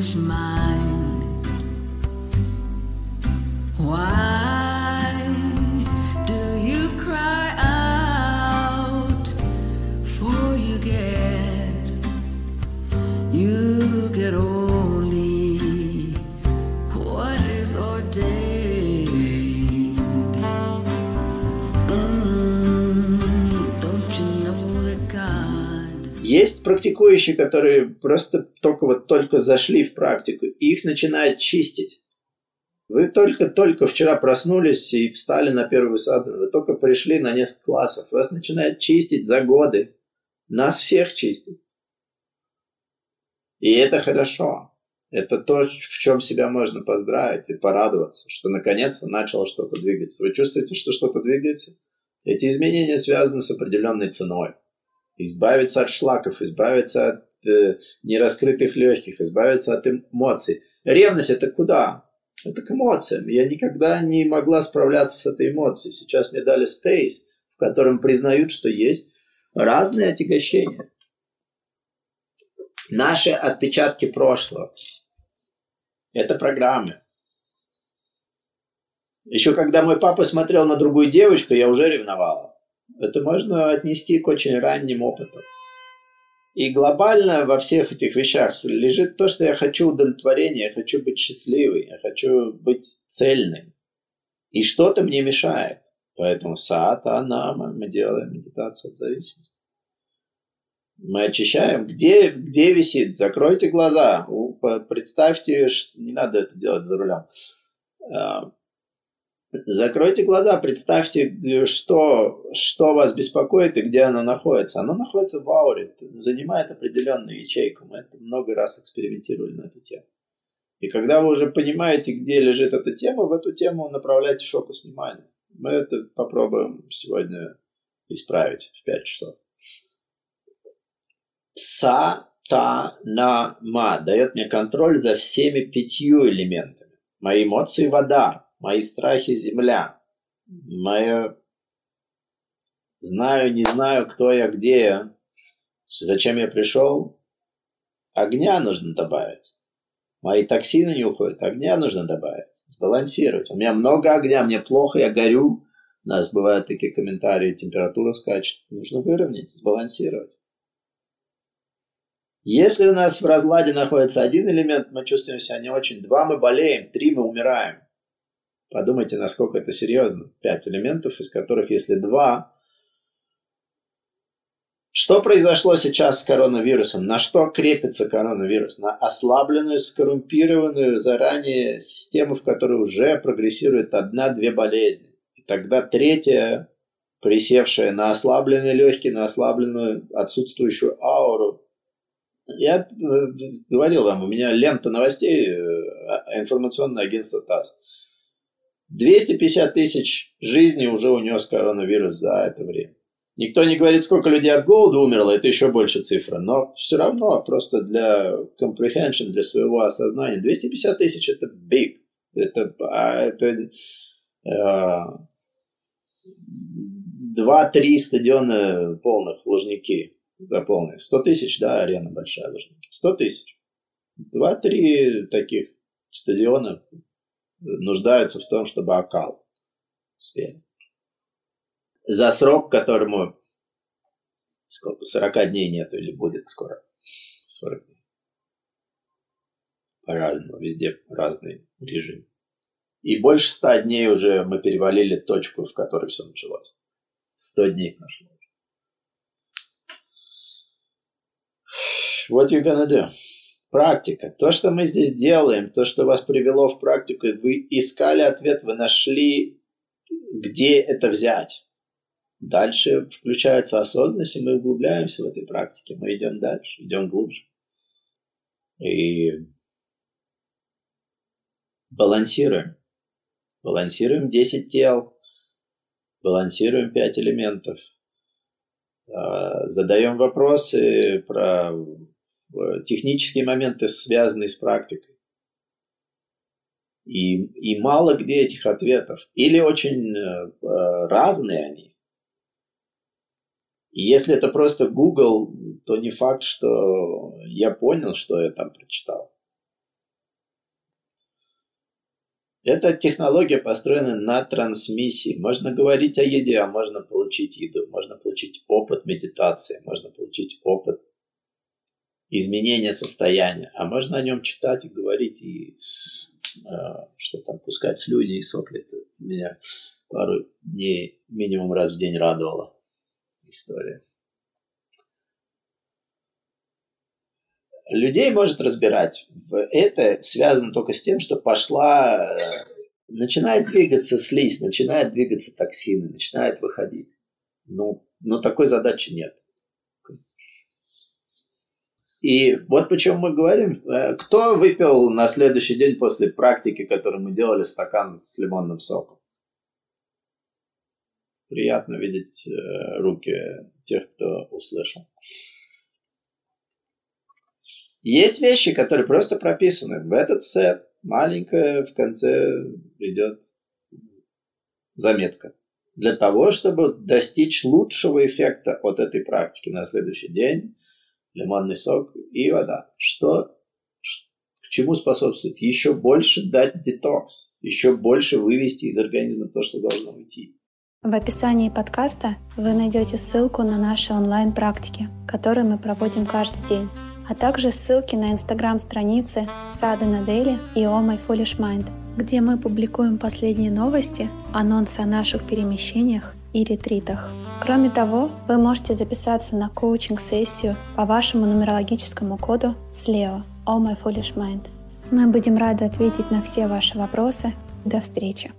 selfish mind. Why do you cry out for you get you get only Есть практикующие, которые просто только вот только зашли в практику, и их начинает чистить. Вы только-только вчера проснулись и встали на первую саду, вы только пришли на несколько классов, вас начинает чистить за годы. Нас всех чистит. И это хорошо. Это то, в чем себя можно поздравить и порадоваться, что наконец-то начало что-то двигаться. Вы чувствуете, что что-то двигается? Эти изменения связаны с определенной ценой. Избавиться от шлаков, избавиться от э, нераскрытых легких, избавиться от эмоций. Ревность это куда? Это к эмоциям. Я никогда не могла справляться с этой эмоцией. Сейчас мне дали space, в котором признают, что есть разные отягощения. Наши отпечатки прошлого. Это программы. Еще когда мой папа смотрел на другую девочку, я уже ревновала. Это можно отнести к очень ранним опытам. И глобально во всех этих вещах лежит то, что я хочу удовлетворения, я хочу быть счастливой, я хочу быть цельным. И что-то мне мешает. Поэтому сата, анама, мы делаем медитацию от зависимости. Мы очищаем. Где, где висит? Закройте глаза. Представьте, что не надо это делать за рулем. Закройте глаза, представьте, что, что вас беспокоит и где оно находится. Оно находится в ауре, занимает определенную ячейку. Мы это много раз экспериментировали на эту тему. И когда вы уже понимаете, где лежит эта тема, в эту тему направляйте фокус внимания. Мы это попробуем сегодня исправить в 5 часов. Са, та, на, ма дает мне контроль за всеми пятью элементами. Мои эмоции – вода, мои страхи земля, мое знаю, не знаю, кто я, где я, зачем я пришел, огня нужно добавить. Мои токсины не уходят, огня нужно добавить, сбалансировать. У меня много огня, мне плохо, я горю. У нас бывают такие комментарии, температура скачет. Нужно выровнять, сбалансировать. Если у нас в разладе находится один элемент, мы чувствуем себя не очень. Два мы болеем, три мы умираем. Подумайте, насколько это серьезно. Пять элементов, из которых, если два... Что произошло сейчас с коронавирусом? На что крепится коронавирус? На ослабленную, скоррумпированную заранее систему, в которой уже прогрессирует одна-две болезни. И тогда третья, присевшая на ослабленные легкие, на ослабленную отсутствующую ауру. Я э, говорил вам, у меня лента новостей, э, информационное агентство ТАСС. 250 тысяч жизней уже унес коронавирус за это время. Никто не говорит, сколько людей от голода умерло, это еще больше цифра, но все равно просто для comprehension, для своего осознания, 250 тысяч это big, это, а, это а, 2-3 стадиона полных, лужники заполненных, 100 тысяч, да, арена большая, лужники, 100 тысяч, 2-3 таких стадиона нуждаются в том, чтобы окал спели. За срок, которому сколько, 40 дней нету или будет скоро 40 дней. По-разному, везде разный режим. И больше 100 дней уже мы перевалили точку, в которой все началось. 100 дней прошло. What you gonna do? Практика. То, что мы здесь делаем, то, что вас привело в практику, вы искали ответ, вы нашли, где это взять. Дальше включается осознанность, и мы углубляемся в этой практике. Мы идем дальше, идем глубже. И балансируем. Балансируем 10 тел, балансируем 5 элементов. А, задаем вопросы про технические моменты, связанные с практикой. И, и мало где этих ответов. Или очень э, разные они. И если это просто Google, то не факт, что я понял, что я там прочитал. Эта технология построена на трансмиссии. Можно говорить о еде, а можно получить еду. Можно получить опыт медитации, можно получить опыт изменения состояния. А можно о нем читать и говорить, и э, что там, пускать слюни и сопли. Это меня пару дней минимум раз в день радовала история. людей может разбирать. Это связано только с тем, что пошла, э, начинает двигаться слизь, начинает двигаться токсины, начинает выходить. Ну, но такой задачи нет. И вот почему мы говорим, э, кто выпил на следующий день после практики, которую мы делали, стакан с лимонным соком? Приятно видеть э, руки тех, кто услышал. Есть вещи, которые просто прописаны в этот сет. Маленькая в конце идет заметка. Для того, чтобы достичь лучшего эффекта от этой практики на следующий день, лимонный сок и вода. Что, к чему способствует? Еще больше дать детокс, еще больше вывести из организма то, что должно уйти. В описании подкаста вы найдете ссылку на наши онлайн-практики, которые мы проводим каждый день а также ссылки на инстаграм-страницы Садана Дели и Oh My Foolish Mind, где мы публикуем последние новости, анонсы о наших перемещениях и ретритах. Кроме того, вы можете записаться на коучинг-сессию по вашему нумерологическому коду SLEO Oh My Foolish Mind. Мы будем рады ответить на все ваши вопросы. До встречи!